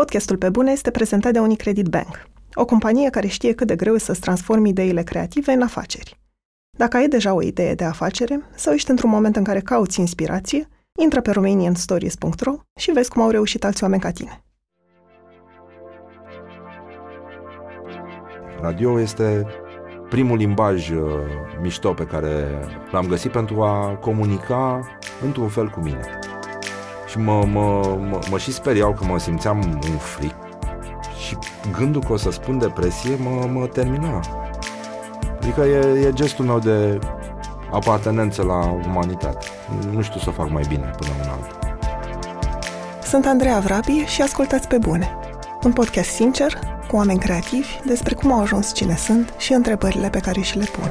Podcastul Pe Bune este prezentat de Unicredit Bank, o companie care știe cât de greu e să-ți transformi ideile creative în afaceri. Dacă ai deja o idee de afacere sau ești într-un moment în care cauți inspirație, intră pe romanianstories.ro și vezi cum au reușit alți oameni ca tine. Radio este primul limbaj uh, mișto pe care l-am găsit pentru a comunica într-un fel cu mine. Și mă, mă, mă, mă și speriau că mă simțeam un fric și gândul că o să spun depresie mă, mă termina. Adică e, e gestul meu de apartenență la umanitate. Nu știu să fac mai bine până în alt. Sunt Andreea Vrabi și ascultați pe bune. Un podcast sincer, cu oameni creativi, despre cum au ajuns cine sunt și întrebările pe care și le pun.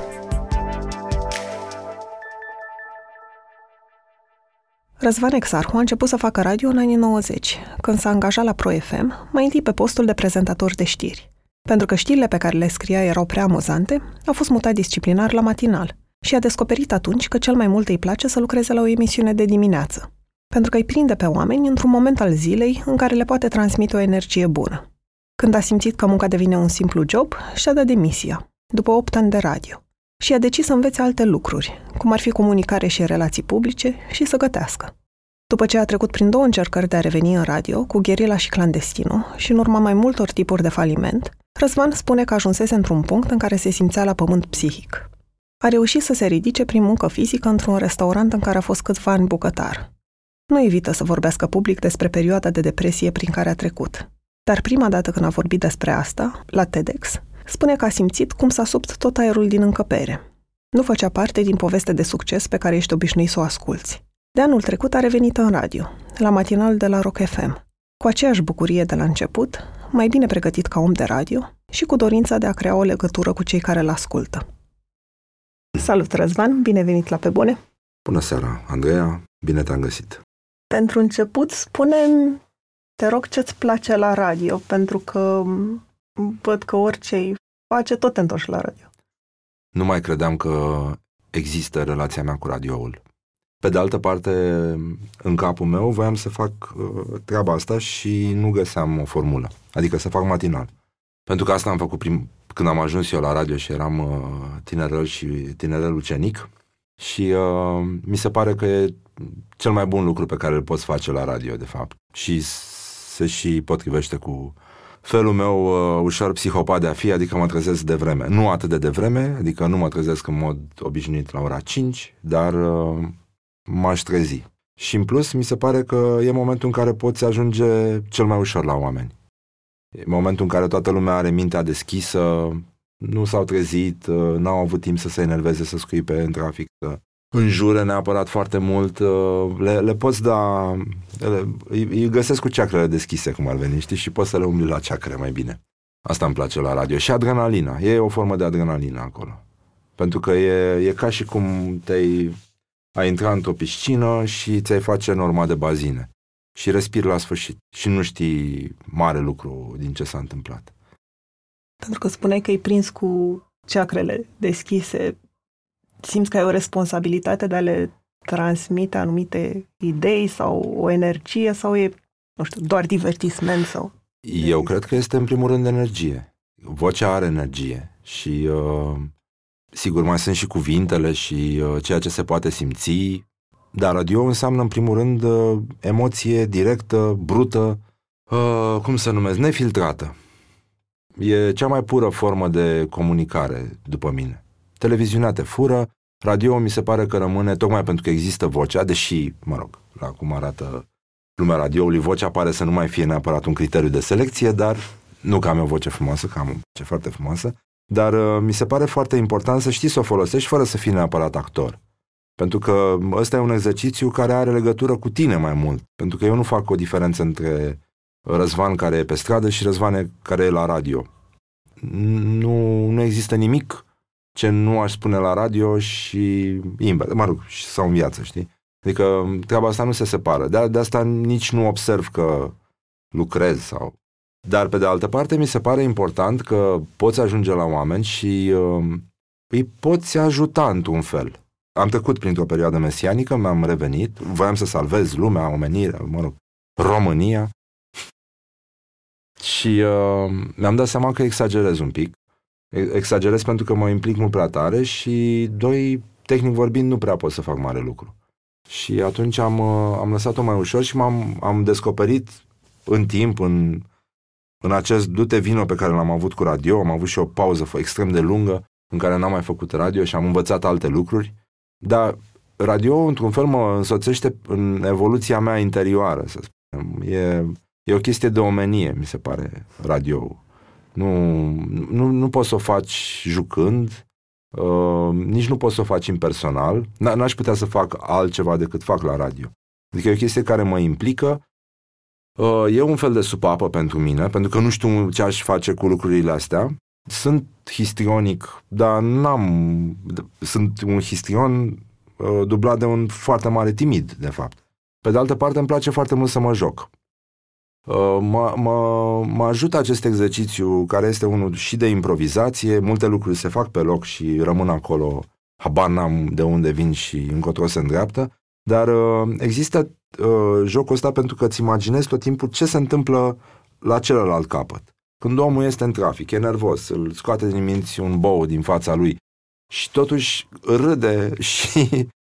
Răzvan Exarhu a început să facă radio în anii 90, când s-a angajat la Pro FM, mai întâi pe postul de prezentator de știri. Pentru că știrile pe care le scria erau prea amuzante, a fost mutat disciplinar la matinal și a descoperit atunci că cel mai mult îi place să lucreze la o emisiune de dimineață, pentru că îi prinde pe oameni într-un moment al zilei în care le poate transmite o energie bună. Când a simțit că munca devine un simplu job, și-a dat demisia, după 8 ani de radio, și a decis să învețe alte lucruri, cum ar fi comunicare și relații publice și să gătească. După ce a trecut prin două încercări de a reveni în radio, cu gherila și clandestino, și în urma mai multor tipuri de faliment, Răzvan spune că ajunsese într-un punct în care se simțea la pământ psihic. A reușit să se ridice prin muncă fizică într-un restaurant în care a fost câțiva ani bucătar. Nu evită să vorbească public despre perioada de depresie prin care a trecut. Dar prima dată când a vorbit despre asta, la TEDx, spune că a simțit cum s-a subt tot aerul din încăpere. Nu făcea parte din poveste de succes pe care ești obișnuit să o asculți. De anul trecut a revenit în radio, la matinal de la Rock FM, cu aceeași bucurie de la început, mai bine pregătit ca om de radio și cu dorința de a crea o legătură cu cei care îl ascultă. Salut, Răzvan! Bine venit la Pe Bune! Bună seara, Andreea! Bine te-am găsit! Pentru început, spune te rog ce-ți place la radio, pentru că văd că orice îi face, tot te întorci la radio. Nu mai credeam că există relația mea cu radioul. Pe de altă parte, în capul meu voiam să fac uh, treaba asta și nu găseam o formulă. Adică să fac matinal. Pentru că asta am făcut prim, când am ajuns eu la radio și eram uh, tinerel și tinerel ucenic. Și uh, mi se pare că e cel mai bun lucru pe care îl poți face la radio, de fapt. Și se și potrivește cu felul meu uh, ușor psihopat de a fi, adică mă trezesc de vreme. Nu atât de devreme, adică nu mă trezesc în mod obișnuit la ora 5, dar uh, m-aș trezi. Și în plus, mi se pare că e momentul în care poți ajunge cel mai ușor la oameni. E momentul în care toată lumea are mintea deschisă, nu s-au trezit, uh, n-au avut timp să se enerveze, să scuipe în trafic, să înjură neapărat foarte mult, uh, le, le poți da, le, îi, îi găsesc cu ceacrele deschise, cum ar veni, știi, și poți să le umbli la ceacre mai bine. Asta îmi place la radio. Și adrenalina. E o formă de adrenalină acolo. Pentru că e, e ca și cum te-ai ai intra într-o piscină și ți-ai face norma de bazine. Și respiri la sfârșit. Și nu știi mare lucru din ce s-a întâmplat. Pentru că spuneai că ai prins cu ceacrele deschise simți că ai o responsabilitate de a le transmite anumite idei sau o energie sau e, nu știu, doar divertisment sau... Eu cred că este în primul rând energie. Vocea are energie și uh, sigur mai sunt și cuvintele și uh, ceea ce se poate simți, dar radio înseamnă în primul rând uh, emoție directă, brută, uh, cum să numesc, nefiltrată. E cea mai pură formă de comunicare, după mine. Televiziunea te fură, radio mi se pare că rămâne tocmai pentru că există vocea, deși, mă rog, la cum arată lumea radioului, vocea pare să nu mai fie neapărat un criteriu de selecție, dar nu că am o voce frumoasă, că am o voce foarte frumoasă, dar uh, mi se pare foarte important să știi să o folosești fără să fii neapărat actor. Pentru că ăsta e un exercițiu care are legătură cu tine mai mult. Pentru că eu nu fac o diferență între Răzvan care e pe stradă și Răzvan care e la radio. Nu, nu există nimic ce nu aș spune la radio și invers, mă rog, sau în viață, știi? Adică treaba asta nu se separă. De, de asta nici nu observ că lucrez sau... Dar pe de altă parte mi se pare important că poți ajunge la oameni și uh, îi poți ajuta într-un fel. Am trecut printr-o perioadă mesianică, mi-am revenit, voiam să salvez lumea, omenirea, mă rog, România Și uh, mi-am dat seama că exagerez un pic. Exagerez pentru că mă implic mult prea tare și, doi, tehnic vorbind, nu prea pot să fac mare lucru. Și atunci am, uh, am lăsat-o mai ușor și m-am am descoperit în timp, în, în acest dute vino pe care l-am avut cu radio, am avut și o pauză extrem de lungă în care n-am mai făcut radio și am învățat alte lucruri, dar radio într-un fel mă însoțește în evoluția mea interioară, să spunem. E, e o chestie de omenie, mi se pare, radio. Nu, nu, nu poți să o faci jucând, uh, nici nu poți să o faci impersonal, n-aș putea să fac altceva decât fac la radio. Adică e o chestie care mă implică, uh, e un fel de supapă pentru mine, pentru că nu știu ce aș face cu lucrurile astea. Sunt histrionic, dar n-am... Sunt un histrion uh, dublat de un foarte mare timid, de fapt. Pe de altă parte, îmi place foarte mult să mă joc. Uh, mă, mă, mă ajută acest exercițiu, care este unul și de improvizație, multe lucruri se fac pe loc și rămân acolo, habar n-am de unde vin și încotro se îndreaptă, dar uh, există uh, jocul ăsta pentru că îți imaginezi tot timpul ce se întâmplă la celălalt capăt. Când omul este în trafic, e nervos, îl scoate din minți un bou din fața lui și totuși râde și Uh,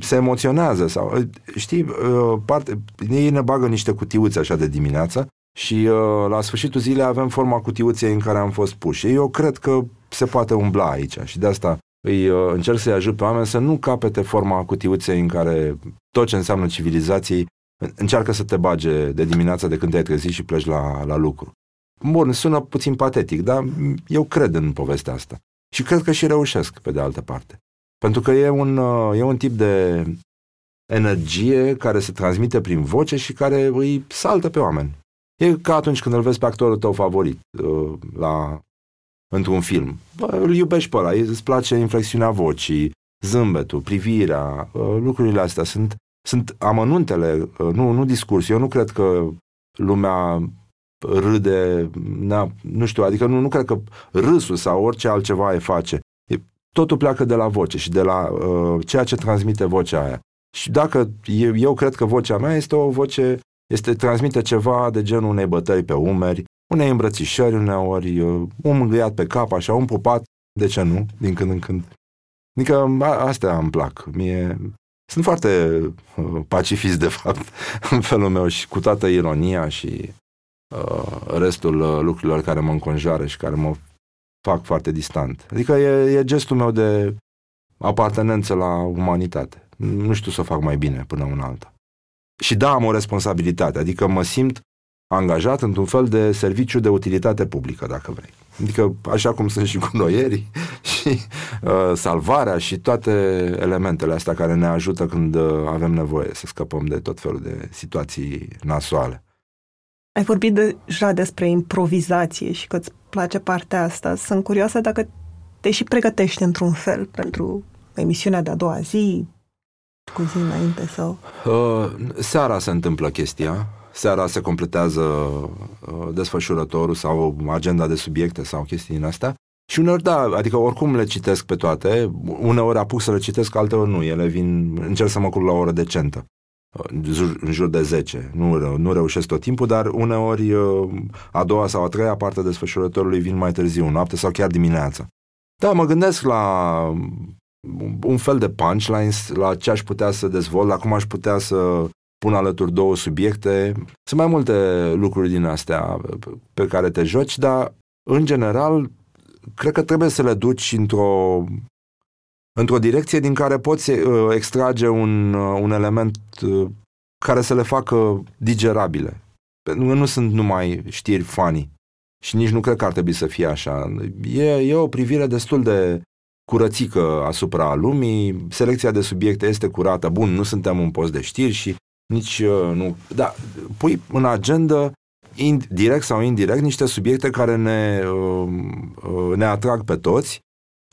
se emoționează sau, uh, știi, uh, parte, ei ne bagă niște cutiuțe așa de dimineață și la sfârșitul zilei avem forma cutiuței în care am fost puși. Eu cred că se poate umbla aici și de asta îi încerc să-i ajut pe oameni să nu capete forma cutiuței în care tot ce înseamnă civilizației încearcă să te bage de dimineața de când te-ai trezit și pleci la, la lucru. Bun, sună puțin patetic, dar eu cred în povestea asta. Și cred că și reușesc, pe de altă parte. Pentru că e un, uh, e un tip de energie care se transmite prin voce și care îi saltă pe oameni. E ca atunci când îl vezi pe actorul tău favorit uh, la, într-un film. Bă, îl iubești pe ăla, îți place inflexiunea vocii, zâmbetul, privirea, uh, lucrurile astea sunt, sunt amănuntele, nu, nu discurs. Eu nu cred că lumea râde, nu știu, adică nu, nu cred că râsul sau orice altceva e face totul pleacă de la voce și de la uh, ceea ce transmite vocea aia. Și dacă eu, eu cred că vocea mea este o voce, este transmite ceva de genul unei bătăi pe umeri, unei îmbrățișări uneori, uh, un mângâiat pe cap, așa, un pupat, de ce nu, din când în când. Adică a, astea îmi plac. Mie, sunt foarte uh, pacifist, de fapt, în felul meu și cu toată ironia și uh, restul uh, lucrurilor care mă înconjoară și care mă fac foarte distant. Adică e, e gestul meu de apartenență la umanitate. Nu știu să fac mai bine până una alta. Și da, am o responsabilitate, adică mă simt angajat într-un fel de serviciu de utilitate publică, dacă vrei. Adică așa cum sunt și cu noierii și uh, salvarea și toate elementele astea care ne ajută când uh, avem nevoie să scăpăm de tot felul de situații nasoale. Ai vorbit deja despre improvizație și că îți place partea asta. Sunt curioasă dacă te și pregătești într-un fel pentru emisiunea de-a doua zi, cu zi înainte sau... Uh, seara se întâmplă chestia. Seara se completează uh, desfășurătorul sau agenda de subiecte sau chestii din astea. Și uneori, da, adică oricum le citesc pe toate, uneori apuc să le citesc, alteori nu, ele vin, încerc să mă culc la o oră decentă în jur de 10. Nu, nu reușesc tot timpul, dar uneori uh, a doua sau a treia parte a desfășurătorului vin mai târziu, noapte sau chiar dimineața. Da, mă gândesc la un fel de punchlines, la ce aș putea să dezvolt, la cum aș putea să pun alături două subiecte. Sunt mai multe lucruri din astea pe care te joci, dar în general cred că trebuie să le duci într-o într-o direcție din care poți uh, extrage un, uh, un element uh, care să le facă digerabile. Pentru că nu sunt numai știri funny și nici nu cred că ar trebui să fie așa. E, e o privire destul de curățică asupra lumii, selecția de subiecte este curată. Bun, nu suntem un post de știri și nici uh, nu... Da, pui în agenda direct sau indirect niște subiecte care ne, uh, uh, ne atrag pe toți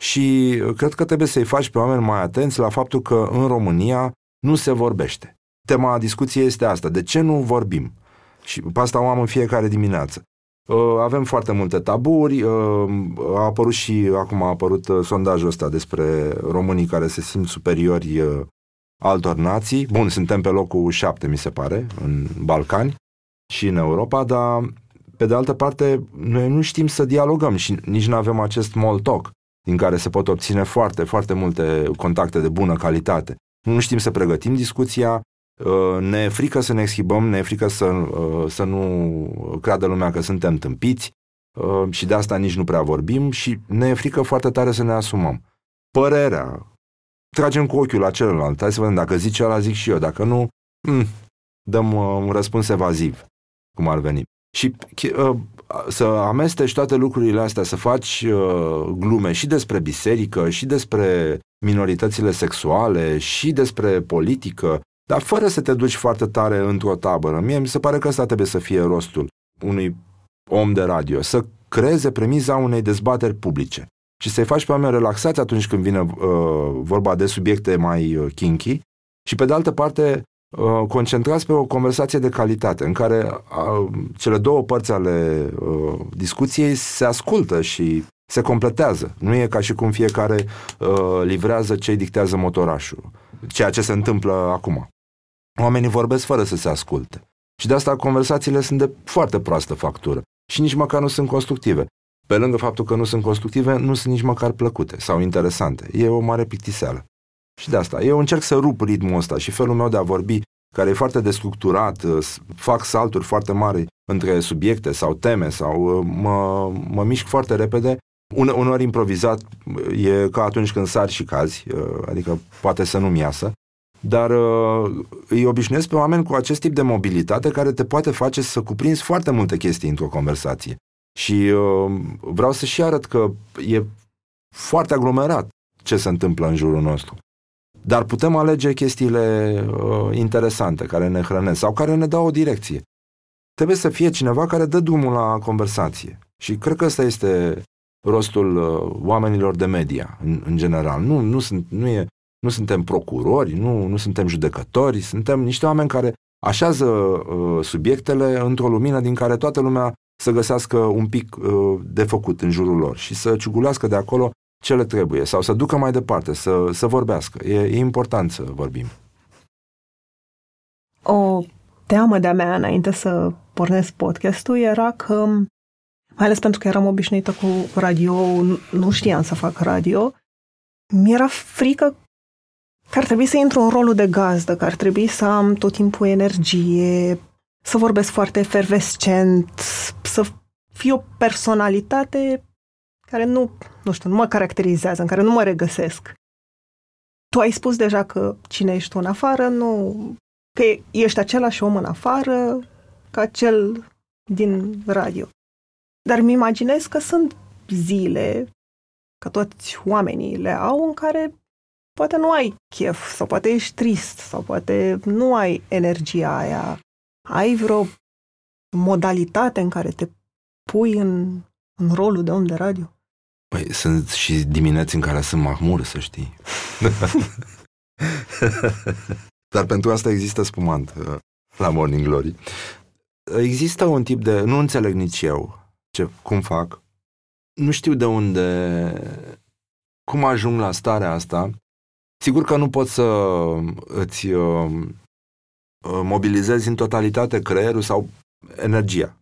și cred că trebuie să-i faci pe oameni mai atenți la faptul că în România nu se vorbește. Tema discuției este asta. De ce nu vorbim? Și pe asta o am în fiecare dimineață. Uh, avem foarte multe taburi, uh, a apărut și, acum a apărut uh, sondajul ăsta despre românii care se simt superiori altor nații. Bun, suntem pe locul șapte, mi se pare, în Balcani și în Europa, dar pe de altă parte, noi nu știm să dialogăm și nici nu avem acest small talk din care se pot obține foarte, foarte multe contacte de bună calitate. Nu știm să pregătim discuția, uh, ne e frică să ne exhibăm, ne e frică să, uh, să nu creadă lumea că suntem tâmpiți uh, și de asta nici nu prea vorbim și ne e frică foarte tare să ne asumăm. Părerea, tragem cu ochiul la celălalt, hai să vedem, dacă zice ăla, zic și eu, dacă nu, mm, dăm un răspuns evaziv, cum ar veni. Și să amesteci toate lucrurile astea, să faci glume și despre biserică, și despre minoritățile sexuale, și despre politică, dar fără să te duci foarte tare într-o tabără. Mie mi se pare că ăsta trebuie să fie rostul unui om de radio, să creeze premiza unei dezbateri publice și să-i faci pe oameni relaxați atunci când vine uh, vorba de subiecte mai uh, kinky și pe de altă parte uh, concentrați pe o conversație de calitate în care uh, cele două părți ale uh, discuției se ascultă și se completează. Nu e ca și cum fiecare uh, livrează ce dictează motorașul, ceea ce se întâmplă acum. Oamenii vorbesc fără să se asculte. Și de asta conversațiile sunt de foarte proastă factură și nici măcar nu sunt constructive. Pe lângă faptul că nu sunt constructive, nu sunt nici măcar plăcute sau interesante. E o mare plictiseală. Și de asta, eu încerc să rup ritmul ăsta și felul meu de a vorbi, care e foarte destructurat, fac salturi foarte mari între subiecte sau teme sau mă, mă mișc foarte repede une, uneori improvizat e ca atunci când sari și cazi, adică poate să nu-mi iasă, dar îi obișnuiesc pe oameni cu acest tip de mobilitate care te poate face să cuprinzi foarte multe chestii într-o conversație. Și vreau să și arăt că e foarte aglomerat ce se întâmplă în jurul nostru. Dar putem alege chestiile uh, interesante care ne hrănesc sau care ne dau o direcție. Trebuie să fie cineva care dă drumul la conversație. Și cred că ăsta este rostul uh, oamenilor de media, în, în general. Nu, nu, sunt, nu, e, nu suntem procurori, nu, nu suntem judecători, suntem niște oameni care așează uh, subiectele într-o lumină din care toată lumea să găsească un pic uh, de făcut în jurul lor și să ciugulească de acolo ce le trebuie sau să ducă mai departe, să, să vorbească. E, e important să vorbim. O teamă de-a mea înainte să pornesc podcastul era că mai ales pentru că eram obișnuită cu radio, nu știam să fac radio, mi-era frică că ar trebui să intru în rolul de gazdă, că ar trebui să am tot timpul energie, să vorbesc foarte efervescent, să fiu o personalitate care nu, nu știu, nu mă caracterizează, în care nu mă regăsesc. Tu ai spus deja că cine ești tu în afară, nu, că ești același om în afară ca cel din radio. Dar mi imaginez că sunt zile, că toți oamenii le au, în care poate nu ai chef, sau poate ești trist, sau poate nu ai energia aia. Ai vreo modalitate în care te pui în, în rolul de om de radio? Păi sunt și dimineți în care sunt mahmur, să știi. Dar pentru asta există spumant uh, la Morning Glory. Există un tip de... Nu înțeleg nici eu ce, cum fac. Nu știu de unde, cum ajung la starea asta. Sigur că nu pot să îți uh, uh, mobilizezi în totalitate creierul sau energia.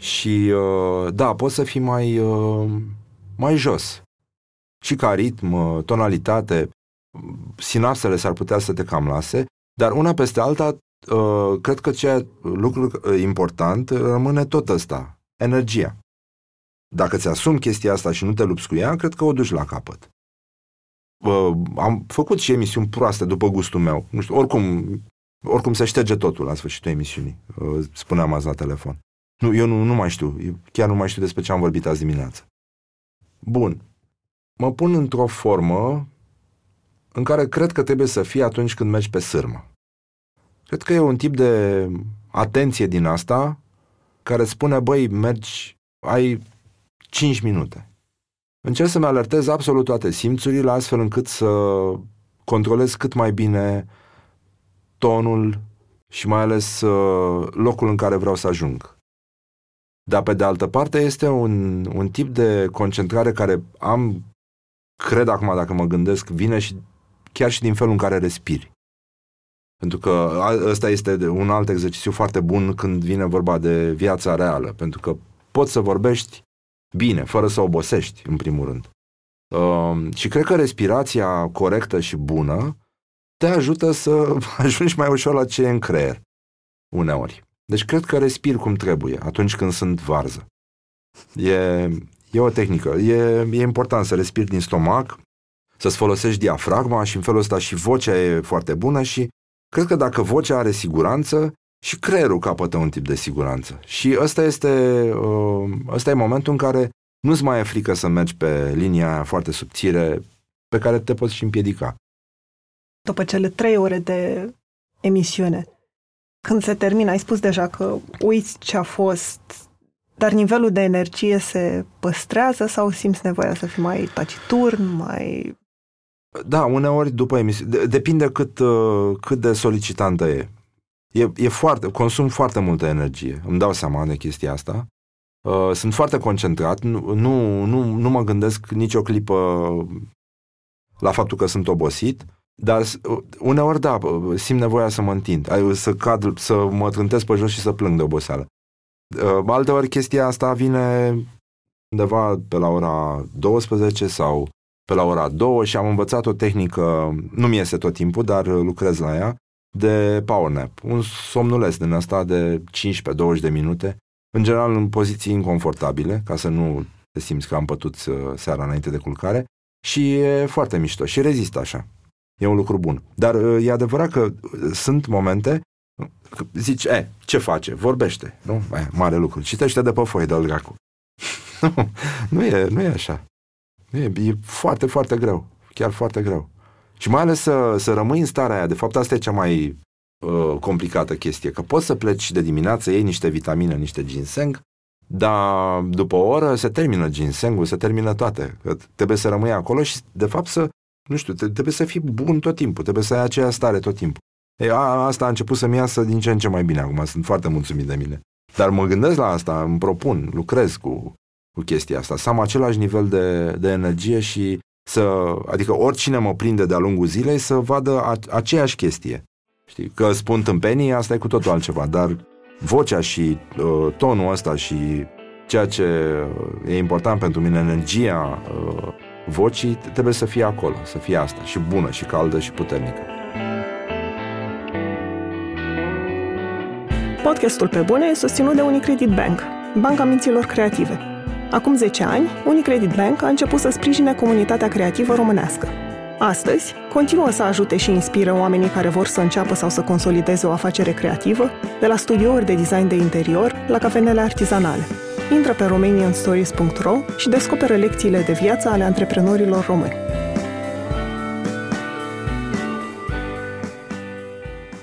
Și uh, da, poți să fii mai, uh, mai jos. Și ca ritm, uh, tonalitate, sinapsele s-ar putea să te cam lase, dar una peste alta, uh, cred că ce lucru important rămâne tot ăsta, energia. Dacă ți-asumi chestia asta și nu te lupți cu ea, cred că o duci la capăt. Uh, am făcut și emisiuni proaste după gustul meu. Nu știu, oricum, oricum se șterge totul la sfârșitul emisiunii, uh, spuneam azi la telefon. Nu, eu nu, nu mai știu, eu chiar nu mai știu despre ce am vorbit azi dimineață. Bun. Mă pun într-o formă în care cred că trebuie să fie atunci când mergi pe sârmă. Cred că e un tip de atenție din asta care spune, băi, mergi, ai 5 minute. Încerc să-mi alertez absolut toate simțurile, astfel încât să controlez cât mai bine tonul și mai ales uh, locul în care vreau să ajung. Dar pe de altă parte este un, un tip de concentrare care am, cred acum dacă mă gândesc, vine și chiar și din felul în care respiri. Pentru că ăsta este un alt exercițiu foarte bun când vine vorba de viața reală, pentru că poți să vorbești bine, fără să obosești, în primul rând. Uh, și cred că respirația corectă și bună te ajută să ajungi mai ușor la ce e în creier, uneori. Deci cred că respir cum trebuie atunci când sunt varză. E, e o tehnică. E, e important să respiri din stomac, să-ți folosești diafragma și în felul ăsta și vocea e foarte bună și cred că dacă vocea are siguranță, și creierul capătă un tip de siguranță. Și ăsta este, uh, ăsta e momentul în care nu-ți mai e frică să mergi pe linia aia foarte subțire pe care te poți și împiedica. După cele trei ore de emisiune, când se termină, ai spus deja că uiți ce a fost, dar nivelul de energie se păstrează sau simți nevoia să fii mai taciturn, mai... Da, uneori după emisiune. Depinde cât, uh, cât de solicitantă e. E, e foarte, consum foarte multă energie. Îmi dau seama de chestia asta. Uh, sunt foarte concentrat, nu, nu, nu, nu mă gândesc nicio clipă la faptul că sunt obosit, dar uh, uneori da, uh, simt nevoia să mă întind, să cad, să mă trântesc pe jos și să plâng de oboseală. Uh, alteori chestia asta vine undeva pe la ora 12 sau pe la ora 2 și am învățat o tehnică, nu mi iese tot timpul, dar lucrez la ea, de power nap. Un somnules din asta de 15-20 de minute, în general în poziții inconfortabile, ca să nu te simți că am pătut seara înainte de culcare și e foarte mișto și rezistă așa. E un lucru bun. Dar e adevărat că sunt momente zici, e, ce face? Vorbește, nu? E, mare lucru. Citește de pe foaie de dracu. nu, nu e, nu e așa. E, e foarte, foarte greu. Chiar foarte greu. Și mai ales să, să rămâi în starea aia. De fapt, asta e cea mai uh, complicată chestie. Că poți să pleci de dimineață, iei niște vitamine, niște ginseng, dar după o oră se termină ginsengul, se termină toate. Că trebuie să rămâi acolo și, de fapt, să, nu știu, trebuie să fii bun tot timpul, trebuie să ai aceea stare tot timpul. E, a, asta a început să-mi iasă din ce în ce mai bine acum, sunt foarte mulțumit de mine. Dar mă gândesc la asta, îmi propun, lucrez cu, cu chestia asta, să am același nivel de, de energie și să, adică oricine mă prinde de-a lungul zilei să vadă a, aceeași chestie. Știi, că spun tâmpenii, asta e cu totul altceva, dar vocea și uh, tonul ăsta și ceea ce e important pentru mine, energia uh, vocii, trebuie să fie acolo, să fie asta, și bună, și caldă, și puternică. Podcastul Pe Bune e susținut de Unicredit Bank, banca minților creative. Acum 10 ani, Unicredit Bank a început să sprijine comunitatea creativă românească. Astăzi, continuă să ajute și inspire oamenii care vor să înceapă sau să consolideze o afacere creativă, de la studiouri de design de interior la cafenele artizanale. Intră pe romanianstories.ro și descoperă lecțiile de viață ale antreprenorilor români.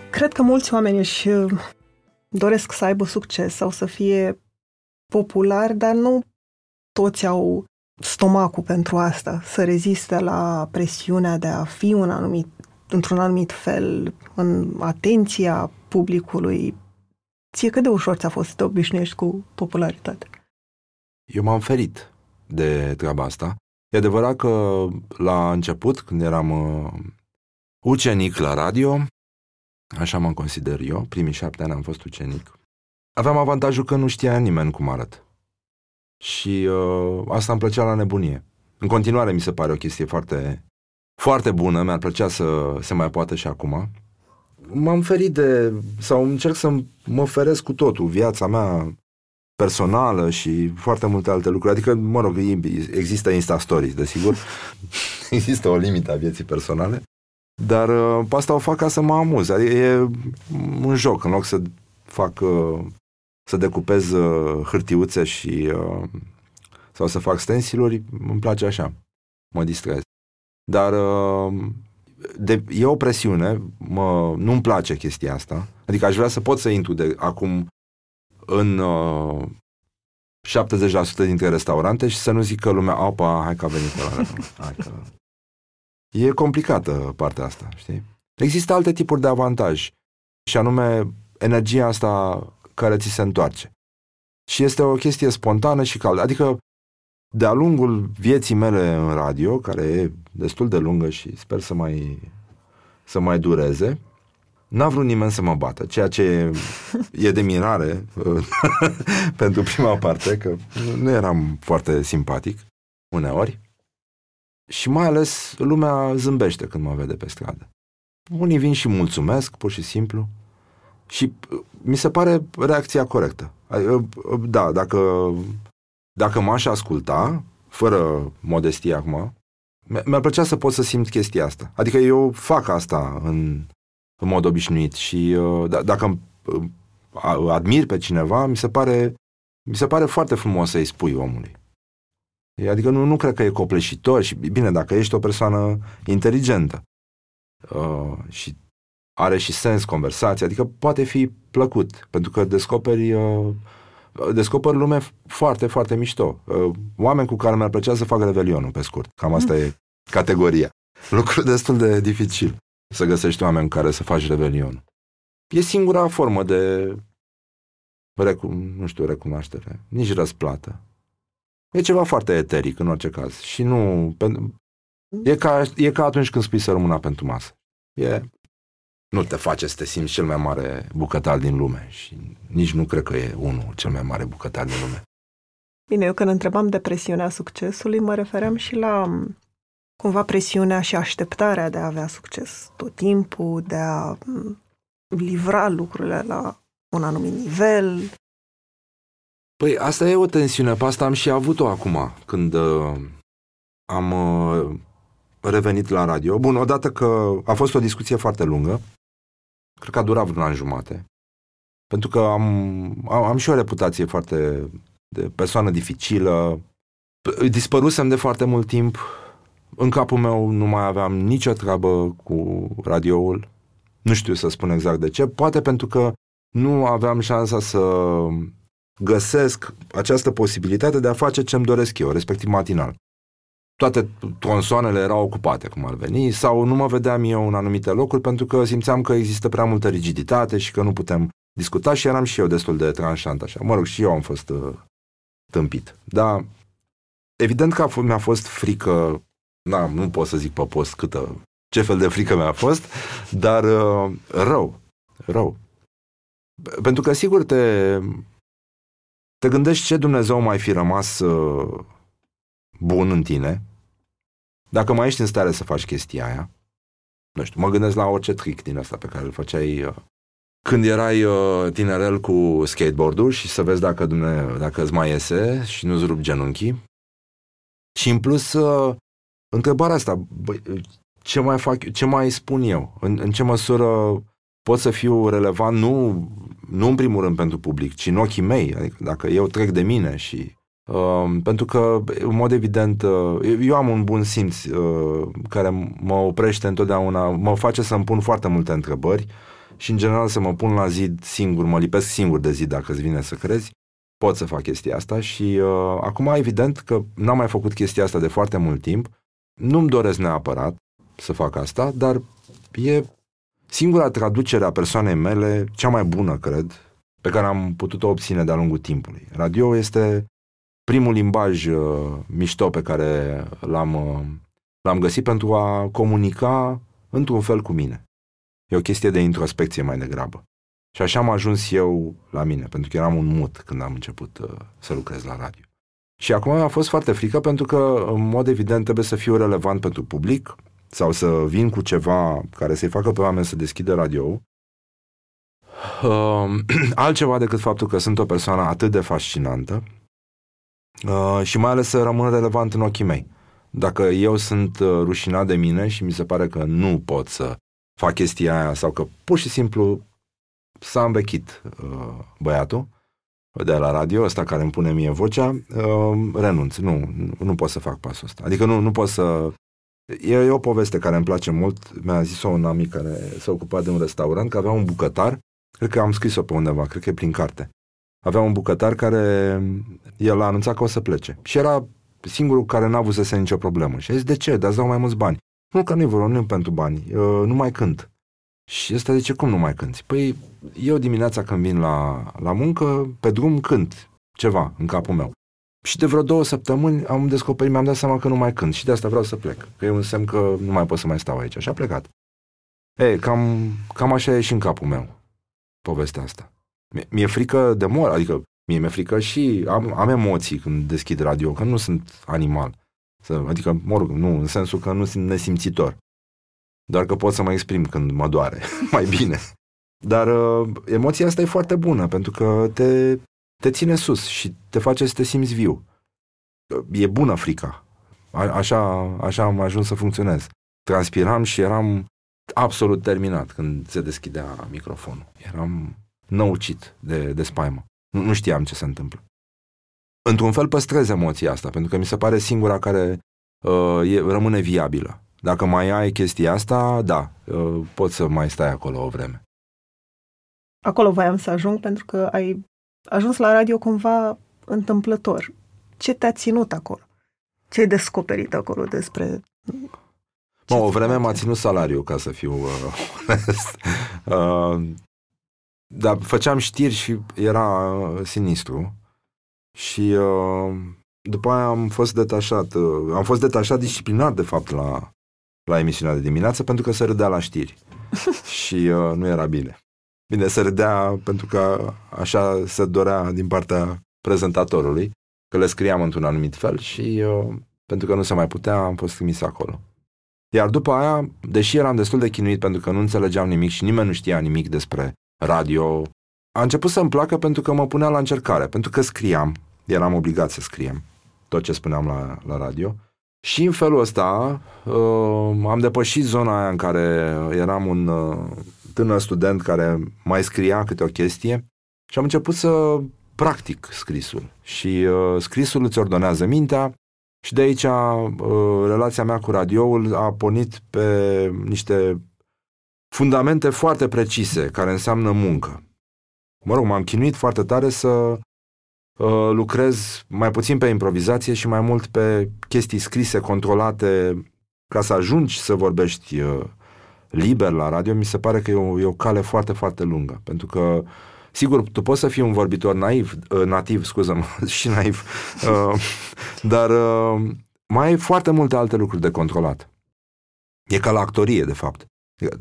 Cred că mulți oameni își uh, doresc să aibă succes sau să fie populari, dar nu toți au stomacul pentru asta, să reziste la presiunea de a fi un anumit, într-un anumit fel, în atenția publicului. Ție cât de ușor ți-a fost să te obișnuiești cu popularitatea? Eu m-am ferit de treaba asta. E adevărat că la început, când eram uh, ucenic la radio, așa mă consider eu, primii șapte ani am fost ucenic, aveam avantajul că nu știa nimeni cum arăt. Și uh, asta îmi plăcea la nebunie. În continuare mi se pare o chestie foarte, foarte bună, mi-ar plăcea să se mai poată și acum. M-am ferit de, sau încerc să mă feresc cu totul, viața mea personală și foarte multe alte lucruri. Adică, mă rog, există Insta Stories, desigur. există o limită a vieții personale. Dar uh, asta o fac ca să mă amuz. Adică e un joc, în loc să fac uh, să decupez uh, hârtiuțe și uh, sau să fac stensiluri, îmi place așa. Mă distrez. Dar uh, de, e o presiune, mă, nu-mi place chestia asta. Adică aș vrea să pot să intru de acum în uh, 70% dintre restaurante și să nu zică lumea, opa, hai că a venit la hai că... E complicată partea asta, știi? Există alte tipuri de avantaj și anume energia asta care ți se întoarce. Și este o chestie spontană și caldă. Adică, de-a lungul vieții mele în radio, care e destul de lungă și sper să mai, să mai dureze, N-a vrut nimeni să mă bată, ceea ce e de mirare pentru prima parte, că nu eram foarte simpatic uneori. Și mai ales lumea zâmbește când mă vede pe stradă. Unii vin și mulțumesc, pur și simplu. Și uh, mi se pare reacția corectă. Uh, uh, da, dacă, dacă m-aș asculta, fără modestie acum, mi-ar plăcea să pot să simt chestia asta. Adică eu fac asta în, în mod obișnuit și d- dacă admir pe cineva, mi se pare, mi se pare foarte frumos să-i spui omului. Adică nu, nu cred că e copleșitor și bine, dacă ești o persoană inteligentă uh, și are și sens conversația, adică poate fi plăcut, pentru că descoperi, uh, descoperi lume foarte, foarte mișto. Uh, oameni cu care mi-ar plăcea să fac revelionul, pe scurt. Cam asta mm. e categoria. Lucru destul de dificil să găsești oameni cu care să faci revelion. E singura formă de, recu- nu știu, recunoaștere, nici răsplată. E ceva foarte eteric în orice caz. Și nu... E ca, e ca atunci când spui să rămâna pentru masă. E, nu te face să te simți cel mai mare bucătar din lume și nici nu cred că e unul cel mai mare bucătar din lume. Bine, eu când întrebam de presiunea succesului, mă refeream și la cumva presiunea și așteptarea de a avea succes tot timpul, de a livra lucrurile la un anumit nivel, Păi asta e o tensiune, pe asta am și avut-o acum, când uh, am uh, revenit la radio. Bun, odată că a fost o discuție foarte lungă, cred că a durat vreun an jumate, pentru că am, am, am și o reputație foarte de persoană dificilă, dispărusem de foarte mult timp, în capul meu nu mai aveam nicio treabă cu radioul, nu știu să spun exact de ce, poate pentru că nu aveam șansa să găsesc această posibilitate de a face ce îmi doresc eu, respectiv matinal. Toate tronsoanele erau ocupate, cum ar veni, sau nu mă vedeam eu în anumite locuri pentru că simțeam că există prea multă rigiditate și că nu putem discuta și eram și eu destul de tranșant așa. Mă rog, și eu am fost uh, tâmpit. Dar evident că mi-a fost frică, na, nu pot să zic pe post câtă, ce fel de frică mi-a fost, dar uh, rău, rău. Pentru că sigur te te gândești ce Dumnezeu mai fi rămas uh, bun în tine, dacă mai ești în stare să faci chestia aia. Nu știu, mă gândesc la orice trick din asta pe care îl făceai uh, când erai uh, tinerel cu skateboard-ul și să vezi dacă, Dumne, dacă îți mai iese și nu-ți rup genunchii. Și în plus, uh, întrebarea asta, bă, ce mai fac, ce mai spun eu? În, în ce măsură pot să fiu relevant nu, nu în primul rând pentru public, ci în ochii mei, adică dacă eu trec de mine și Uh, pentru că, în mod evident, uh, eu am un bun simț uh, care mă oprește întotdeauna, mă face să-mi pun foarte multe întrebări și, în general, să mă pun la zid singur, mă lipesc singur de zid, dacă îți vine să crezi, pot să fac chestia asta și uh, acum, evident că n-am mai făcut chestia asta de foarte mult timp, nu-mi doresc neapărat să fac asta, dar e Singura traducere a persoanei mele, cea mai bună, cred, pe care am putut-o obține de-a lungul timpului. Radio este primul limbaj uh, mișto pe care l-am, uh, l-am găsit pentru a comunica într-un fel cu mine. E o chestie de introspecție mai degrabă. Și așa am ajuns eu la mine, pentru că eram un mut când am început uh, să lucrez la radio. Și acum a fost foarte frică pentru că, în mod evident, trebuie să fiu relevant pentru public, sau să vin cu ceva care să-i facă pe oameni să deschidă radio uh, altceva decât faptul că sunt o persoană atât de fascinantă uh, și mai ales să rămân relevant în ochii mei. Dacă eu sunt uh, rușinat de mine și mi se pare că nu pot să fac chestia aia sau că pur și simplu s-a învechit uh, băiatul de la radio, ăsta care îmi pune mie vocea, uh, renunț. Nu, nu, nu pot să fac pasul ăsta. Adică nu, nu pot să E, e o poveste care îmi place mult. Mi-a zis-o un amic care s-a ocupat de un restaurant, că avea un bucătar, cred că am scris-o pe undeva, cred că e prin carte. Avea un bucătar care el a anunțat că o să plece. Și era singurul care n-a avut să se nicio problemă. Și a zis, de ce? Dar dau mai mulți bani. Nu, că nu-i vor, nu pentru bani. Uh, nu mai cânt. Și ăsta zice, cum nu mai cânti? Păi, eu dimineața când vin la, la muncă, pe drum cânt ceva în capul meu. Și de vreo două săptămâni am descoperit, mi-am dat seama că nu mai cânt și de asta vreau să plec. Că e un semn că nu mai pot să mai stau aici. Și a plecat. E, cam, cam așa e și în capul meu povestea asta. Mi- mi-e frică de mor, adică mie mi-e frică și am, am emoții când deschid radio, că nu sunt animal. Să, adică, mă rog, nu, în sensul că nu sunt nesimțitor. Doar că pot să mă exprim când mă doare, mai bine. Dar uh, emoția asta e foarte bună, pentru că te, te ține sus și te face să te simți viu. E bună frica. A, așa, așa am ajuns să funcționez. Transpiram și eram absolut terminat când se deschidea microfonul. Eram năucit de, de spaimă. Nu, nu știam ce se întâmplă. Într-un fel păstrez emoția asta, pentru că mi se pare singura care uh, e, rămâne viabilă. Dacă mai ai chestia asta, da, uh, poți să mai stai acolo o vreme. Acolo voiam să ajung pentru că ai ajuns la radio cumva întâmplător. Ce te-a ținut acolo? Ce ai descoperit acolo despre... Mă, o vreme m-a ținut salariu, ca să fiu uh, onest. Uh, dar făceam știri și era uh, sinistru. Și uh, după aia am fost detașat. Uh, am fost detașat disciplinat, de fapt, la, la emisiunea de dimineață, pentru că se râdea la știri. și uh, nu era bine. Bine, se râdea pentru că așa se dorea din partea prezentatorului, că le scriam într-un anumit fel și uh, pentru că nu se mai putea, am fost trimis acolo. Iar după aia, deși eram destul de chinuit pentru că nu înțelegeam nimic și nimeni nu știa nimic despre radio, a început să-mi placă pentru că mă punea la încercare, pentru că scriam, eram obligat să scriem tot ce spuneam la, la radio. Și în felul ăsta uh, am depășit zona aia în care eram un uh, tânăr student care mai scria câte o chestie și am început să practic scrisul. Și uh, scrisul îți ordonează mintea și de aici uh, relația mea cu radioul a pornit pe niște fundamente foarte precise, care înseamnă muncă. Mă rog, m-am chinuit foarte tare să uh, lucrez mai puțin pe improvizație și mai mult pe chestii scrise, controlate, ca să ajungi să vorbești uh, liber la radio, mi se pare că e o, e o cale foarte, foarte lungă. Pentru că, sigur, tu poți să fii un vorbitor naiv, uh, nativ, scuză-mă, și naiv, uh, dar uh, mai ai foarte multe alte lucruri de controlat. E ca la actorie, de fapt.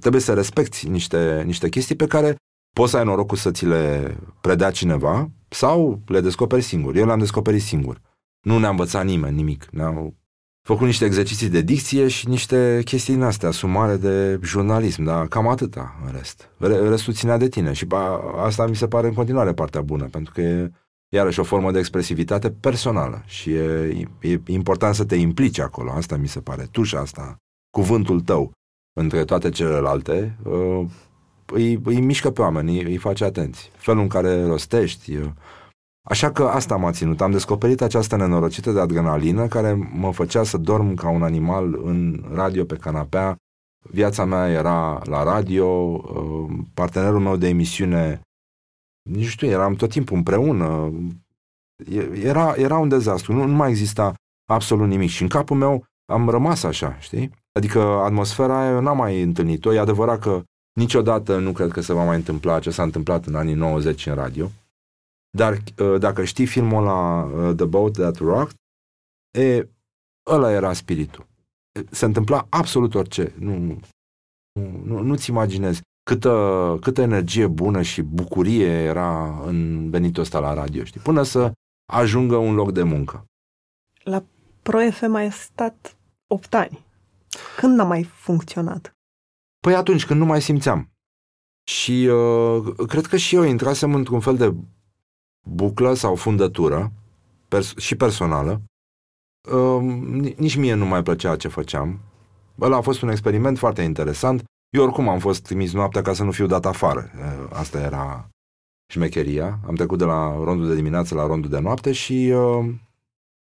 Trebuie să respecti niște, niște chestii pe care poți să ai norocul să ți le predea cineva sau le descoperi singur. Eu le-am descoperit singur. Nu ne-a învățat nimeni nimic. Ne-au făcut niște exerciții de dicție și niște chestii din astea, sumare de jurnalism, dar cam atâta în rest. Restul ținea de tine și ba, asta mi se pare în continuare partea bună, pentru că e iarăși o formă de expresivitate personală și e, e important să te implici acolo, asta mi se pare, tușa asta, cuvântul tău între toate celelalte, uh, îi, îi mișcă pe oameni, îi, îi face atenți. Felul în care rostești. Uh. Așa că asta m-a ținut. Am descoperit această nenorocită de adrenalină care mă făcea să dorm ca un animal în radio pe canapea. Viața mea era la radio, uh, partenerul meu de emisiune, nici știu, eram tot timpul împreună. Era, era un dezastru, nu, nu mai exista absolut nimic. Și în capul meu am rămas așa, știi? Adică atmosfera aia eu n-am mai întâlnit-o. E adevărat că niciodată nu cred că se va mai întâmpla ce s-a întâmplat în anii 90 în radio. Dar uh, dacă știi filmul la uh, The Boat That Rocked, e, ăla era spiritul. Se întâmpla absolut orice. Nu, nu, nu, nu-ți imaginezi câtă, câtă energie bună și bucurie era în venitul ăsta la radio, știi? Până să ajungă un loc de muncă. La Pro FM ai stat 8 ani. Când n-a mai funcționat? Păi atunci, când nu mai simțeam. Și uh, cred că și eu intrasem într-un fel de buclă sau fundătură, pers- și personală. Uh, nici mie nu mai plăcea ce făceam. Ăla a fost un experiment foarte interesant. Eu oricum am fost trimis noaptea ca să nu fiu dat afară. Uh, asta era șmecheria. Am trecut de la rondul de dimineață la rondul de noapte și uh,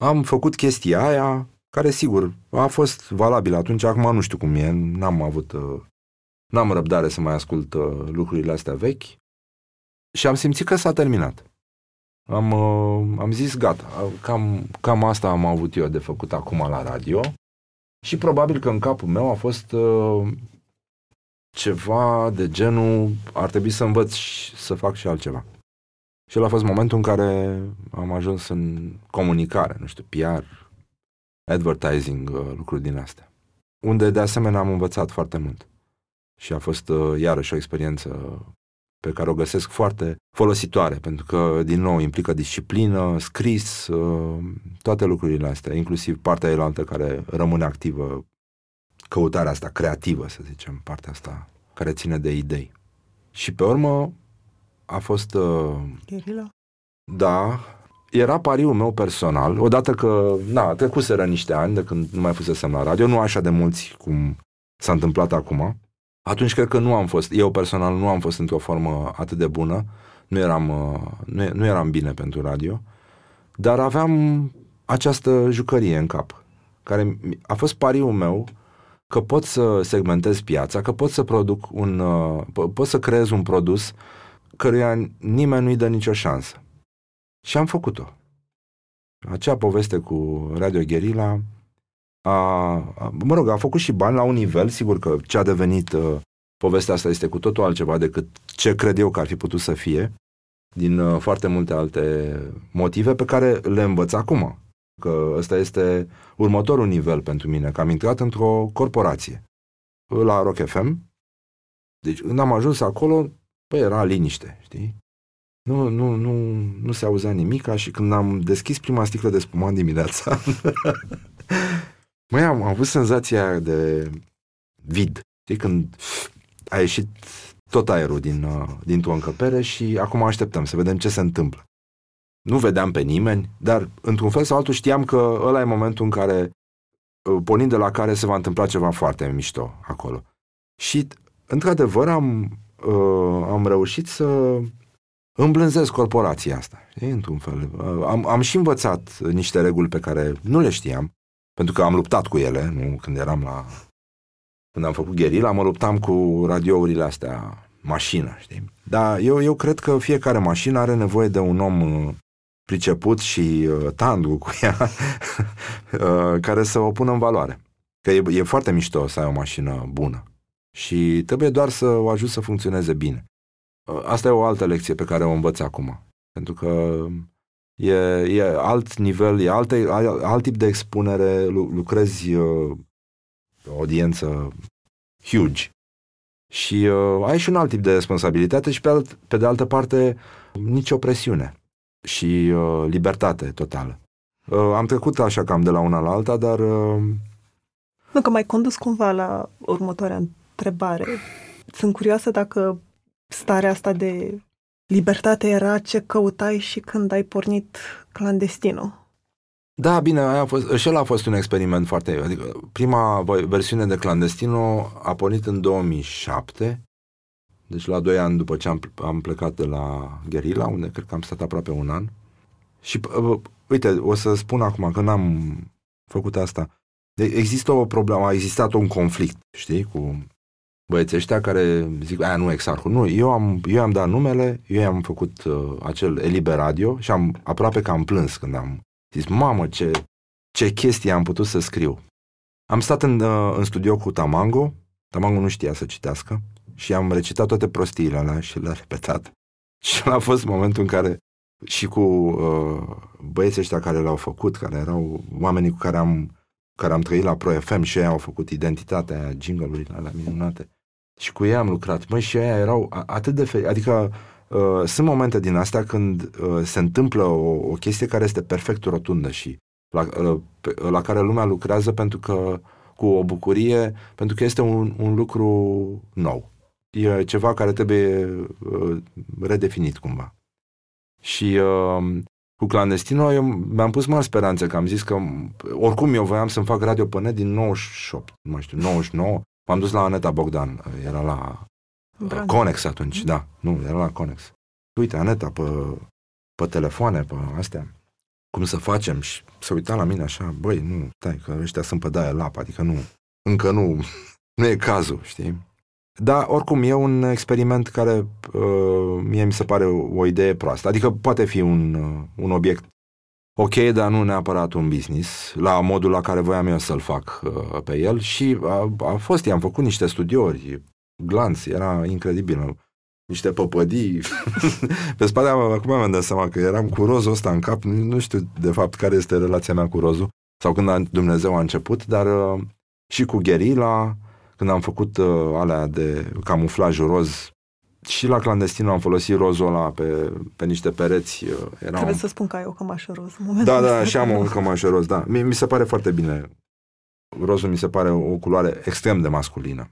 am făcut chestia aia, care sigur a fost valabil atunci, acum nu știu cum e, n-am avut, uh, n-am răbdare să mai ascult uh, lucrurile astea vechi și am simțit că s-a terminat. Am, uh, am zis gata, cam, cam asta am avut eu de făcut acum la radio și probabil că în capul meu a fost ceva de genul ar trebui să învăț și să fac și altceva. Și el a fost momentul în care am ajuns în comunicare, nu știu, PR, advertising, uh, lucruri din astea. Unde, de asemenea, am învățat foarte mult. Și a fost uh, iarăși o experiență pe care o găsesc foarte folositoare, pentru că, din nou, implică disciplină, scris, uh, toate lucrurile astea, inclusiv partea elaltă care rămâne activă, căutarea asta creativă, să zicem, partea asta care ține de idei. Și pe urmă a fost... Uh, Gherila? Da, era pariul meu personal, odată că, na, trecuseră niște ani de când nu mai fusesem la radio, nu așa de mulți cum s-a întâmplat acum, atunci cred că nu am fost, eu personal nu am fost într-o formă atât de bună, nu eram, uh, nu, nu eram bine pentru radio, dar aveam această jucărie în cap, care a fost pariul meu că pot să segmentez piața, că pot să produc un, uh, pot să creez un produs căruia nimeni nu-i dă nicio șansă. Și am făcut-o. Acea poveste cu Radio Guerilla a, a, mă rog, a făcut și bani la un nivel, sigur că ce a devenit uh, povestea asta este cu totul altceva decât ce cred eu că ar fi putut să fie, din uh, foarte multe alte motive pe care le învăț acum. Că ăsta este următorul nivel pentru mine, că am intrat într-o corporație la Rock FM. Deci când am ajuns acolo, păi era liniște, știi? Nu, nu, nu, nu se auzea nimic și când am deschis prima sticlă de spumant dimineața, mai am, am avut senzația de vid. Știi, când a ieșit tot aerul din, uh, dintr-o încăpere și acum așteptăm să vedem ce se întâmplă. Nu vedeam pe nimeni, dar într-un fel sau altul știam că ăla e momentul în care, uh, pornind de la care se va întâmpla ceva foarte mișto acolo. Și, într-adevăr, am, uh, am reușit să îmblânzesc corporația asta, știi, într-un fel. Uh, am, am și învățat niște reguli pe care nu le știam, pentru că am luptat cu ele, nu când eram la... Când am făcut gherila, mă luptam cu radiourile astea, mașină, știi? Dar eu, eu cred că fiecare mașină are nevoie de un om uh, priceput și uh, tandru cu ea, uh, care să o pună în valoare. Că e, e foarte mișto să ai o mașină bună. Și trebuie doar să o ajut să funcționeze bine. Uh, asta e o altă lecție pe care o învăț acum. Pentru că e, e alt nivel, e alte, alt tip de expunere, lucrezi uh, o audiență huge. Și uh, ai și un alt tip de responsabilitate și pe, alt, pe de altă parte nicio presiune și uh, libertate totală. Uh, am trecut așa cam de la una la alta, dar... Uh... Nu, că mai condus cumva la următoarea întrebare. Sunt curioasă dacă starea asta de libertate era ce căutai și când ai pornit clandestinul. Da, bine, aia a fost, și el a fost un experiment foarte... Adică prima versiune de clandestino a pornit în 2007, deci la doi ani după ce am, am plecat de la Guerilla, unde cred că am stat aproape un an. Și, uh, uite, o să spun acum că n-am făcut asta. Există o problemă, a existat un conflict, știi, cu băieții ăștia care zic, aia nu exarhul. Nu, eu am, eu am dat numele, eu am făcut uh, acel Elibe Radio și am aproape că am plâns când am zis, mamă, ce, ce chestie am putut să scriu. Am stat în, uh, în studio cu Tamango, Tamango nu știa să citească și am recitat toate prostiile alea și le-a repetat. Și a fost momentul în care și cu uh, băieții ăștia care le-au făcut, care erau oamenii cu care am, care am trăit la Pro FM și ei au făcut identitatea aia, jingle-urile alea minunate și cu ei am lucrat. Măi, și aia erau atât de fel. Adică uh, sunt momente din astea când uh, se întâmplă o, o chestie care este perfect rotundă și la, uh, la care lumea lucrează pentru că cu o bucurie, pentru că este un, un lucru nou. E ceva care trebuie uh, redefinit cumva. Și uh, cu clandestino eu mi-am pus mari speranțe că am zis că oricum eu voiam să-mi fac radio până din 98, nu mai știu, 99, M-am dus la Aneta Bogdan, era la Brand. Conex atunci, da, nu, era la Conex. Uite, Aneta, pe, pe telefoane, pe astea, cum să facem? Și se uita la mine așa, băi, nu, stai, că ăștia sunt pe daia lap, adică nu, încă nu, nu e cazul, știi? Dar, oricum, e un experiment care uh, mie mi se pare o, o idee proastă. Adică poate fi un, uh, un obiect ok, dar nu neapărat un business, la modul la care voiam eu să-l fac uh, pe el și a, a fost, i-am făcut niște studiori, glanț, era incredibil, niște păpădii. pe spate, acum mi-am dat seama că eram cu rozul ăsta în cap, nu știu de fapt care este relația mea cu rozul, sau când a, Dumnezeu a început, dar uh, și cu gherila, când am făcut uh, alea de camuflaj roz, și la clandestin am folosit rozul ăla pe, pe niște pereți. Uh, era Trebuie un... să spun că ai o cămașă roz. În da, da, și am o cămașă roz, da. Mi, mi se pare foarte bine. Rozul mi se pare o culoare extrem de masculină.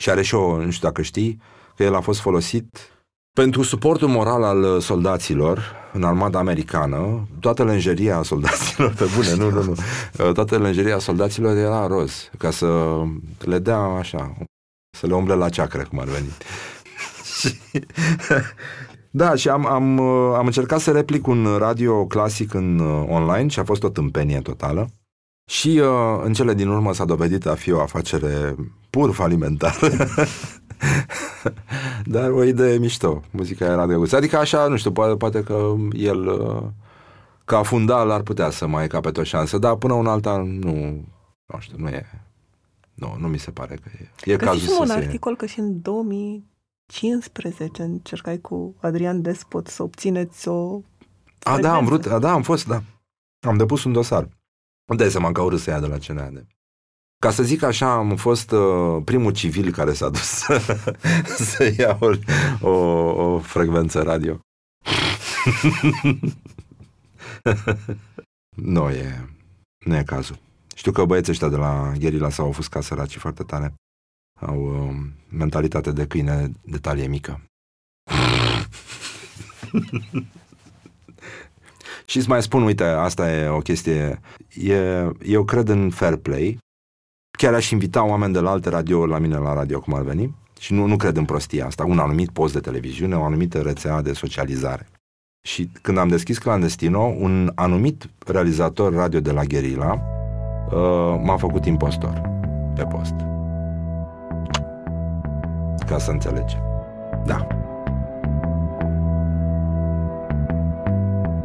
Și are și o, nu știu dacă știi, că el a fost folosit pentru suportul moral al soldaților în armada americană, toată lenjeria soldaților, pe bune, nu, nu, nu, toată lenjeria soldaților era roz, ca să le dea așa, să le umble la ceacră, cum ar veni. da, și am, am, am încercat să replic un radio clasic în online și a fost o tâmpenie totală. Și uh, în cele din urmă s-a dovedit a fi o afacere pur falimentară. Dar o idee mișto. Muzica era drăguță. Adică așa, nu știu, poate, poate că el uh, ca fundal ar putea să mai capete o șansă, dar până un alta nu, nu știu, nu e. Nu, nu mi se pare că e. E cazul să un se... articol că și în 2015 încercai cu Adrian Despot să obțineți o A, da, am vrut, a, da, am fost, da. Am depus un dosar. Îmi dai seama că au râs să ia de la CNAD. Ca să zic așa, am fost uh, primul civil care s-a dus să ia o, o, o frecvență radio. nu e, nu e cazul. Știu că băieții ăștia de la Gherila s-au ofuscat săracii foarte tare. Au uh, mentalitate de câine de talie mică. Și îți mai spun, uite, asta e o chestie, e, eu cred în fair play, chiar aș invita oameni de la alte radio la mine la radio, cum ar veni, și nu, nu cred în prostia asta, un anumit post de televiziune, o anumită rețea de socializare. Și când am deschis Clandestino, un anumit realizator radio de la Guerilla uh, m-a făcut impostor pe post. Ca să înțelege. Da.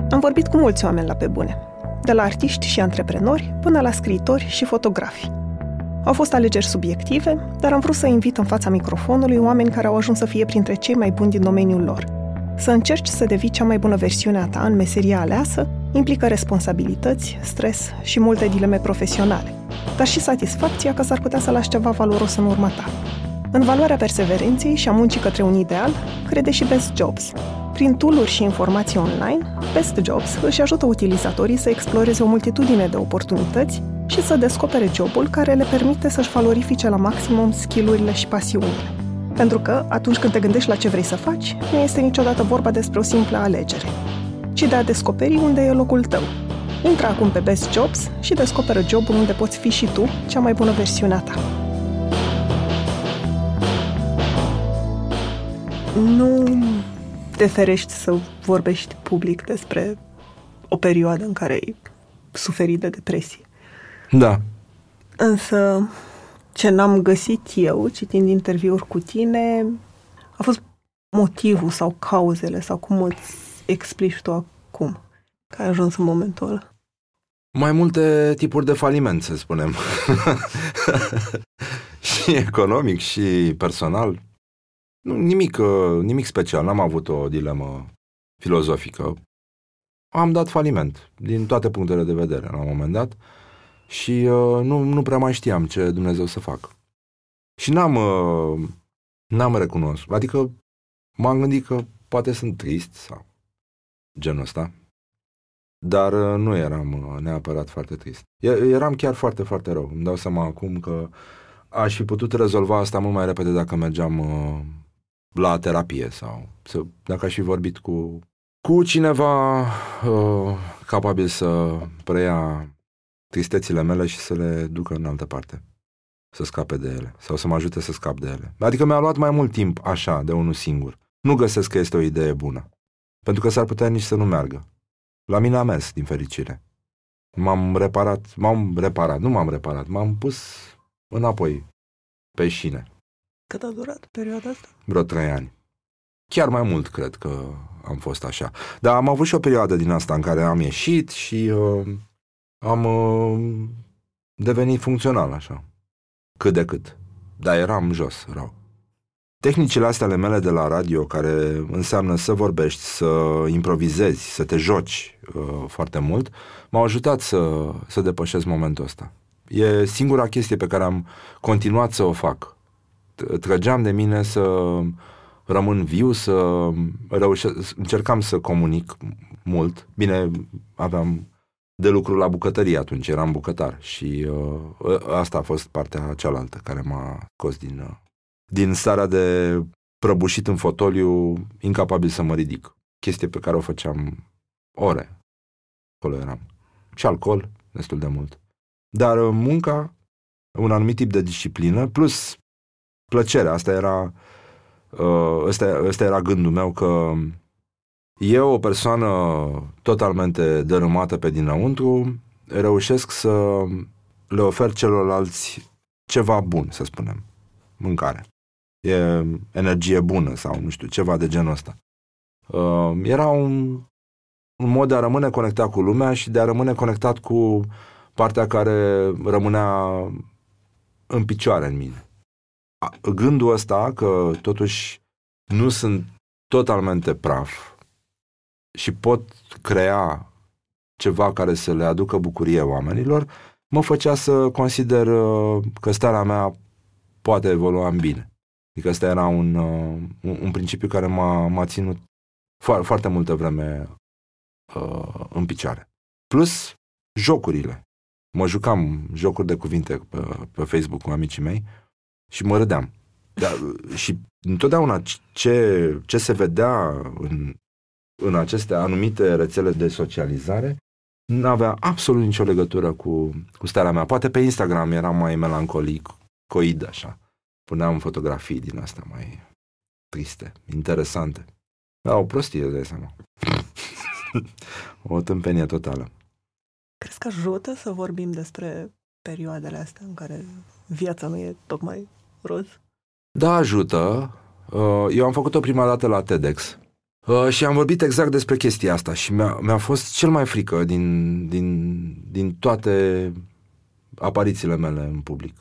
Am vorbit cu mulți oameni la pe bune, de la artiști și antreprenori până la scriitori și fotografi. Au fost alegeri subiective, dar am vrut să invit în fața microfonului oameni care au ajuns să fie printre cei mai buni din domeniul lor. Să încerci să devii cea mai bună versiune a ta în meseria aleasă implică responsabilități, stres și multe dileme profesionale, dar și satisfacția că s-ar putea să lași ceva valoros în urma ta. În valoarea perseverenței și a muncii către un ideal, crede și Best Jobs. Prin tool și informații online, Best Jobs își ajută utilizatorii să exploreze o multitudine de oportunități și să descopere jobul care le permite să-și valorifice la maximum skillurile și pasiunile. Pentru că, atunci când te gândești la ce vrei să faci, nu este niciodată vorba despre o simplă alegere, ci de a descoperi unde e locul tău. Intră acum pe Best Jobs și descoperă jobul unde poți fi și tu cea mai bună versiune a ta. Nu te ferești să vorbești public despre o perioadă în care ai suferit de depresie. Da. Însă, ce n-am găsit eu, citind interviuri cu tine, a fost motivul sau cauzele sau cum îți explici tu acum că ai ajuns în momentul ăla. Mai multe tipuri de faliment, să spunem. și economic și personal. Nu, nimic, uh, nimic special, n-am avut o dilemă filozofică. Am dat faliment, din toate punctele de vedere, la un moment dat, și uh, nu, nu prea mai știam ce Dumnezeu să fac. Și n-am, uh, n-am recunoscut, adică m-am gândit că poate sunt trist sau genul ăsta, dar uh, nu eram uh, neapărat foarte trist. Eram chiar foarte, foarte rău. Îmi dau seama acum că aș fi putut rezolva asta mult mai repede dacă mergeam uh, la terapie sau să, dacă aș fi vorbit cu, cu cineva uh, capabil să preia tristețile mele și să le ducă în altă parte. Să scape de ele. Sau să mă ajute să scap de ele. Adică mi-a luat mai mult timp așa, de unul singur. Nu găsesc că este o idee bună. Pentru că s-ar putea nici să nu meargă. La mine a mers, din fericire. M-am reparat, m-am reparat, nu m-am reparat, m-am pus înapoi pe șine. Cât a durat perioada asta? Vreo trei ani. Chiar mai mult cred că am fost așa. Dar am avut și o perioadă din asta în care am ieșit și uh, am uh, devenit funcțional așa. Cât de cât. Dar eram jos, rău. Tehnicile astea ale mele de la radio, care înseamnă să vorbești, să improvizezi, să te joci uh, foarte mult, m-au ajutat să, să depășesc momentul ăsta. E singura chestie pe care am continuat să o fac. Trăgeam de mine să rămân viu, să reușesc, încercam să comunic mult. Bine, aveam de lucru la bucătărie atunci, eram bucătar și uh, asta a fost partea cealaltă care m-a scos din, uh, din starea de prăbușit în fotoliu, incapabil să mă ridic. Chestie pe care o făceam ore. Acolo eram. Și alcool, destul de mult. Dar uh, munca, un anumit tip de disciplină, plus plăcerea, asta era, uh, ăsta, ăsta era gândul meu că eu, o persoană totalmente dărâmată pe dinăuntru, reușesc să le ofer celorlalți ceva bun, să spunem, mâncare. E energie bună sau nu știu, ceva de genul ăsta. Uh, era un, un mod de a rămâne conectat cu lumea și de a rămâne conectat cu partea care rămânea în picioare în mine. Gândul ăsta că totuși nu sunt totalmente praf și pot crea ceva care să le aducă bucurie oamenilor, mă făcea să consider uh, că starea mea poate evolua în bine. Adică ăsta era un, uh, un, un principiu care m-a, m-a ținut fo- foarte multă vreme uh, în picioare. Plus jocurile. Mă jucam jocuri de cuvinte pe, pe Facebook cu amicii mei și mă râdeam. Da, și întotdeauna ce, ce se vedea în, în aceste anumite rețele de socializare nu avea absolut nicio legătură cu, cu starea mea. Poate pe Instagram eram mai melancolic, coid așa. Puneam fotografii din astea mai triste, interesante. Da, o prostie, de seama. o tâmpenie totală. Crezi că ajută să vorbim despre perioadele astea în care viața nu e tocmai roz? Da, ajută. Uh, eu am făcut-o prima dată la TEDx uh, și am vorbit exact despre chestia asta și mi-a, mi-a fost cel mai frică din, din, din toate aparițiile mele în public.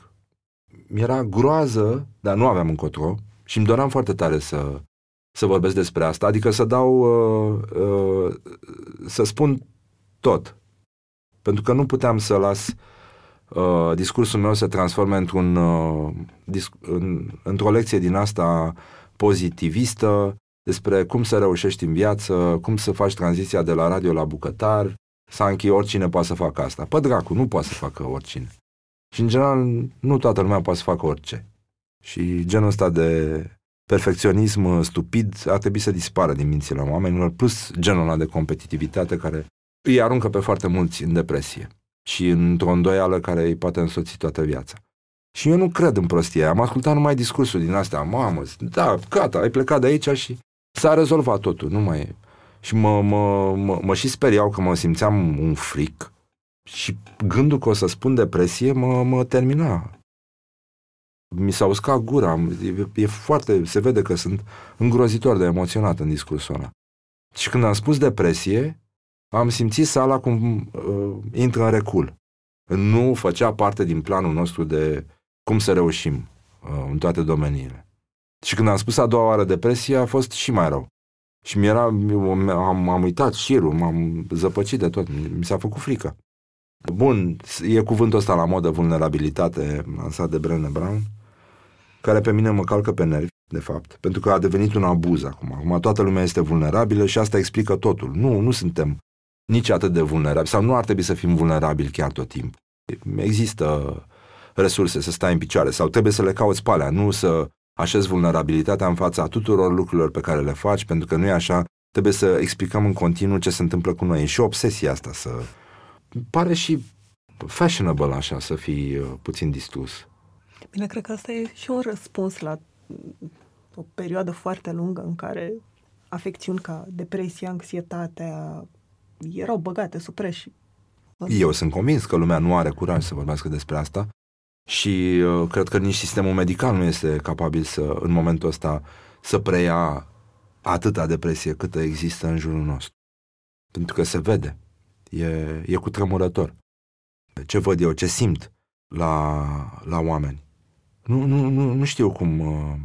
Mi-era groază, dar nu aveam încotro și îmi doream foarte tare să, să vorbesc despre asta, adică să dau, uh, uh, să spun tot. Pentru că nu puteam să las uh, discursul meu să transforme într-un, uh, disc, în, într-o lecție din asta pozitivistă despre cum să reușești în viață, cum să faci tranziția de la radio la bucătar, să închei oricine poate să facă asta. Pă dracu, nu poate să facă oricine. Și în general, nu toată lumea poate să facă orice. Și genul ăsta de perfecționism stupid ar trebui să dispară din mințile oamenilor, plus genul ăla de competitivitate care îi aruncă pe foarte mulți în depresie și într-o îndoială care îi poate însoți toată viața. Și eu nu cred în prostie. Am ascultat numai discursuri din astea. Mamă, da, gata, ai plecat de aici și s-a rezolvat totul. Nu mai e. Și mă, mă, mă, mă și speriau că mă simțeam un fric și gândul că o să spun depresie mă, mă termina. Mi s-a uscat gura. E, e foarte, se vede că sunt îngrozitor de emoționat în discursul ăla. Și când am spus depresie, am simțit sala cum uh, intră în recul. Nu făcea parte din planul nostru de cum să reușim uh, în toate domeniile. Și când am spus a doua oară depresie, a fost și mai rău. Și mi era, am, am uitat șirul, m-am zăpăcit de tot, mi s-a făcut frică. Bun, e cuvântul ăsta la modă vulnerabilitate, lansat de Brené Brown, care pe mine mă calcă pe nervi, de fapt, pentru că a devenit un abuz acum. Acum toată lumea este vulnerabilă și asta explică totul. Nu, nu suntem nici atât de vulnerabili sau nu ar trebui să fim vulnerabili chiar tot timpul. Există resurse să stai în picioare sau trebuie să le cauți pe alea, nu să așezi vulnerabilitatea în fața tuturor lucrurilor pe care le faci, pentru că nu e așa, trebuie să explicăm în continuu ce se întâmplă cu noi. E și obsesia asta să... Pare și fashionable așa să fii uh, puțin distrus. Bine, cred că asta e și un răspuns la o perioadă foarte lungă în care afecțiuni ca depresia, anxietatea, erau băgate sub preș. Eu sunt convins că lumea nu are curaj să vorbească despre asta și uh, cred că nici sistemul medical nu este capabil să, în momentul ăsta, să preia atâta depresie câtă există în jurul nostru. Pentru că se vede. E, e cu tremurător. Ce văd eu, ce simt la, la oameni. Nu, nu, nu, nu știu cum, uh,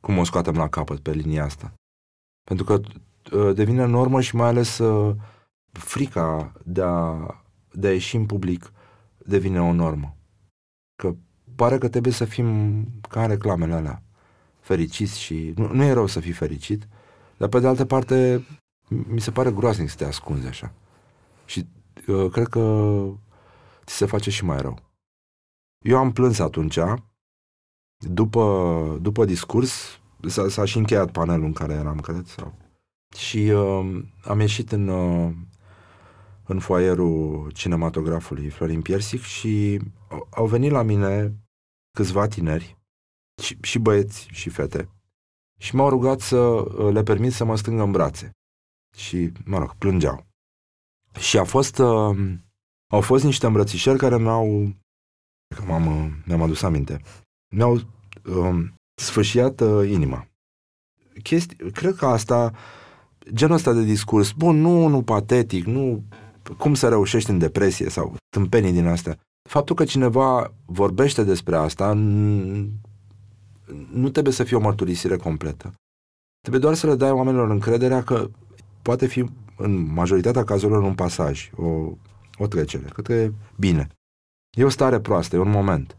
cum o scoatem la capăt pe linia asta. Pentru că uh, devine normă și mai ales uh, frica de a, de a ieși în public devine o normă. că pare că trebuie să fim ca în reclamele alea, fericiți și... Nu, nu e rău să fii fericit, dar pe de altă parte mi se pare groaznic să te ascunzi așa. Și uh, cred că ți se face și mai rău. Eu am plâns atunci, după, după discurs, s-a, s-a și încheiat panelul în care eram, cred, sau... Și uh, am ieșit în, uh, în foaierul cinematografului Florin Piersic și au venit la mine câțiva tineri, și, și băieți și fete, și m-au rugat să uh, le permit să mă strângă în brațe. Și, mă rog, plângeau. Și a fost, uh, au fost niște îmbrățișări care mi-au, că m-am, uh, mi-am adus aminte, mi-au uh, sfâșiat uh, inima. Chesti, cred că asta, genul ăsta de discurs, bun, nu, nu patetic, nu cum să reușești în depresie sau tâmpenii din astea. Faptul că cineva vorbește despre asta nu trebuie să fie o mărturisire completă. Trebuie doar să le dai oamenilor încrederea că poate fi în majoritatea cazurilor un pasaj, o, o trecere. Cred că e bine. E o stare proastă, e un moment.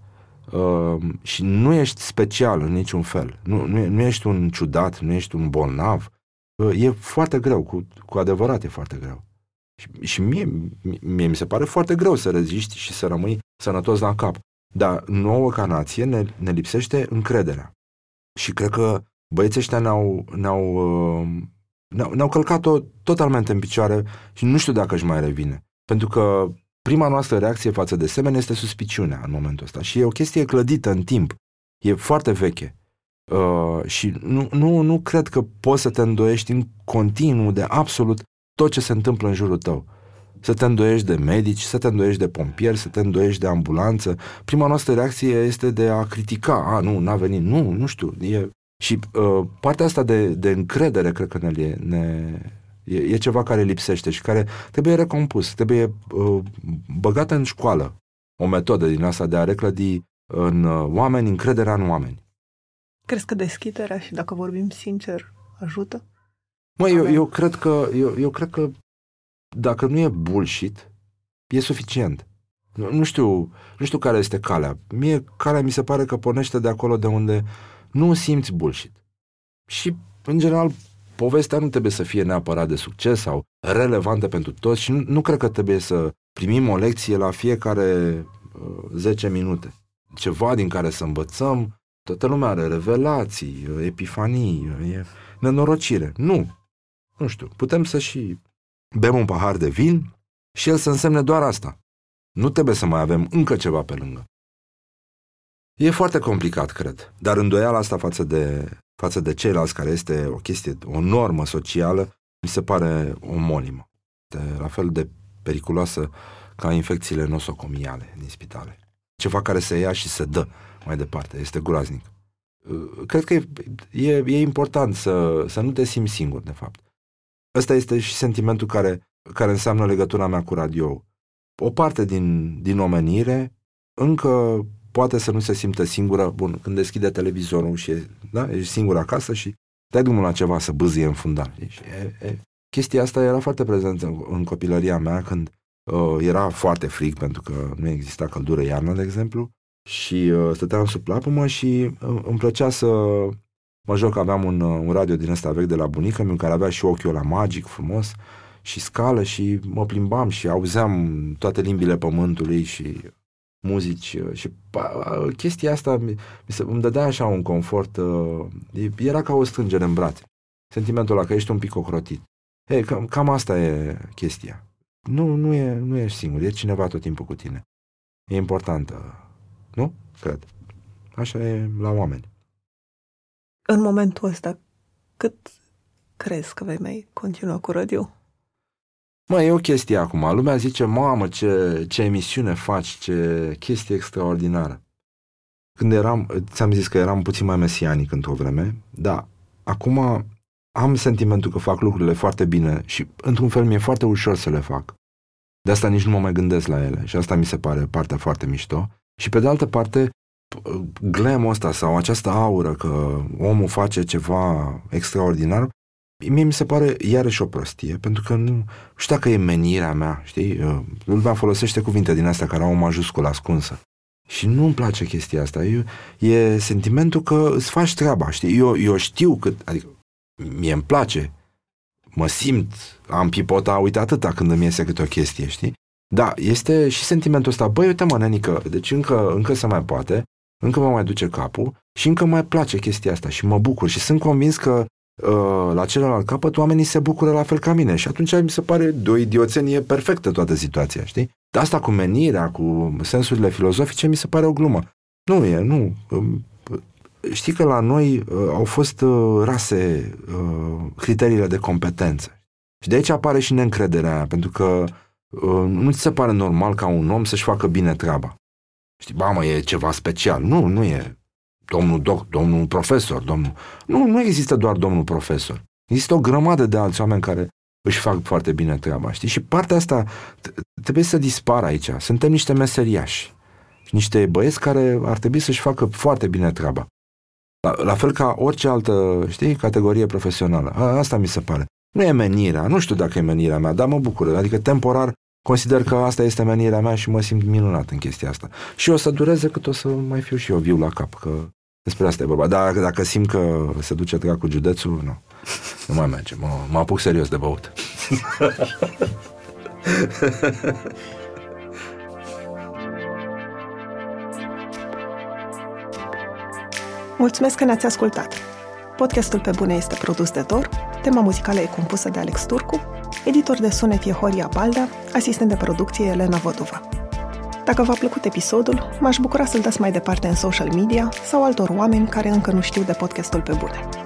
Uh, și nu ești special în niciun fel. Nu, nu, nu ești un ciudat, nu ești un bolnav. Uh, e foarte greu, cu, cu adevărat e foarte greu. Și, și mie, mie mi se pare foarte greu să reziști și să rămâi sănătos la cap. Dar nouă ca nație ne, ne lipsește încrederea. Și cred că băieții ăștia ne-au, ne-au, uh, ne-au, ne-au călcat-o totalmente în picioare și nu știu dacă își mai revine. Pentru că prima noastră reacție față de semene este suspiciunea în momentul ăsta. Și e o chestie clădită în timp. E foarte veche. Uh, și nu, nu, nu cred că poți să te îndoiești în continuu de absolut tot ce se întâmplă în jurul tău. Să te îndoiești de medici, să te îndoiești de pompieri, să te îndoiești de ambulanță. Prima noastră reacție este de a critica. A, nu, n-a venit. Nu, nu știu. E... Și uh, partea asta de, de încredere, cred că ne, ne, e, e ceva care lipsește și care trebuie recompus, trebuie uh, băgată în școală. O metodă din asta de a reclădi în uh, oameni încrederea în oameni. Crezi că deschiderea și dacă vorbim sincer ajută? Mă, eu, eu, cred că, eu, eu cred că dacă nu e bullshit, e suficient. Nu, nu, știu, nu știu care este calea. Mie calea mi se pare că pornește de acolo de unde nu simți bullshit. Și, în general, povestea nu trebuie să fie neapărat de succes sau relevantă pentru toți și nu, nu cred că trebuie să primim o lecție la fiecare uh, 10 minute. Ceva din care să învățăm. Toată lumea are revelații, epifanii, e nenorocire. Nu. Nu știu, putem să și bem un pahar de vin și el să însemne doar asta. Nu trebuie să mai avem încă ceva pe lângă. E foarte complicat, cred, dar îndoiala asta față de, față de ceilalți, care este o chestie, o normă socială, mi se pare omonimă. De, la fel de periculoasă ca infecțiile nosocomiale din spitale. Ceva care se ia și se dă mai departe. Este groaznic. Cred că e, e, e important să, să nu te simți singur, de fapt. Ăsta este și sentimentul care, care înseamnă legătura mea cu radio. O parte din, din omenire încă poate să nu se simtă singură, bun, când deschide televizorul și e, da, ești singur acasă și dai drumul la ceva să bâzie în fundal. Deci, e, e. Chestia asta era foarte prezentă în, în copilăria mea când uh, era foarte frig pentru că nu exista căldură iarnă, de exemplu, și uh, stăteam sub plapumă și uh, îmi plăcea să Mă joc, aveam un, un radio din ăsta vechi de la bunica mi care avea și ochiul la magic frumos și scală și mă plimbam și auzeam toate limbile pământului și muzici și pa, chestia asta mi, mi se, îmi dădea așa un confort, uh, era ca o strângere în brațe. Sentimentul ăla că ești un pic ocrotit. Ei, cam, cam asta e chestia. Nu, nu, e, nu ești singur, e cineva tot timpul cu tine. E importantă, nu? Cred. Așa e la oameni. În momentul ăsta, cât crezi că vei mai continua cu radio? Mă, e o chestie acum. Lumea zice, mamă, ce, ce emisiune faci, ce chestie extraordinară. Când eram, ți-am zis că eram puțin mai mesianic într-o vreme, da, acum am sentimentul că fac lucrurile foarte bine și, într-un fel, mi-e foarte ușor să le fac. De asta nici nu mă mai gândesc la ele și asta mi se pare partea foarte mișto. Și pe de altă parte, glamul ăsta sau această aură că omul face ceva extraordinar, mie mi se pare iarăși o prostie, pentru că nu știu dacă e menirea mea, știi? Lumea folosește cuvinte din astea care au o majusculă ascunsă. Și nu-mi place chestia asta. Eu, e sentimentul că îți faci treaba, știi? Eu, eu știu că, adică, mie îmi place, mă simt, am pipota, uite atâta când îmi iese câte o chestie, știi? Da, este și sentimentul ăsta, băi, uite mă, nenică, deci încă, încă se mai poate, încă mă mai duce capul și încă mai place chestia asta și mă bucur și sunt convins că uh, la celălalt capăt oamenii se bucură la fel ca mine și atunci mi se pare de o idioțenie perfectă toată situația, știi? Dar asta cu menirea, cu sensurile filozofice, mi se pare o glumă. Nu e, nu. Um, știi că la noi uh, au fost uh, rase uh, criteriile de competență. Și de aici apare și neîncrederea aia, pentru că uh, nu ți se pare normal ca un om să-și facă bine treaba. Știi, ba mă, e ceva special. Nu, nu e domnul doc, domnul profesor, domnul... Nu, nu există doar domnul profesor. Există o grămadă de alți oameni care își fac foarte bine treaba, știi? Și partea asta trebuie să dispară aici. Suntem niște meseriași. Niște băieți care ar trebui să-și facă foarte bine treaba. La, la fel ca orice altă, știi, categorie profesională. A, asta mi se pare. Nu e menirea, nu știu dacă e menirea mea, dar mă bucur. Adică temporar consider că asta este menirea mea și mă simt minunat în chestia asta. Și o să dureze cât o să mai fiu și eu viu la cap, că despre asta e vorba. Dar dacă simt că se duce cu județul, nu. Nu mai merge, mă, mă apuc serios de băut. Mulțumesc că ne-ați ascultat! Podcastul Pe Bune este produs de Dor, tema muzicală e compusă de Alex Turcu, editor de sunet e Horia Balda, asistent de producție Elena Vodova. Dacă v-a plăcut episodul, m-aș bucura să-l dați mai departe în social media sau altor oameni care încă nu știu de podcastul Pe Bune.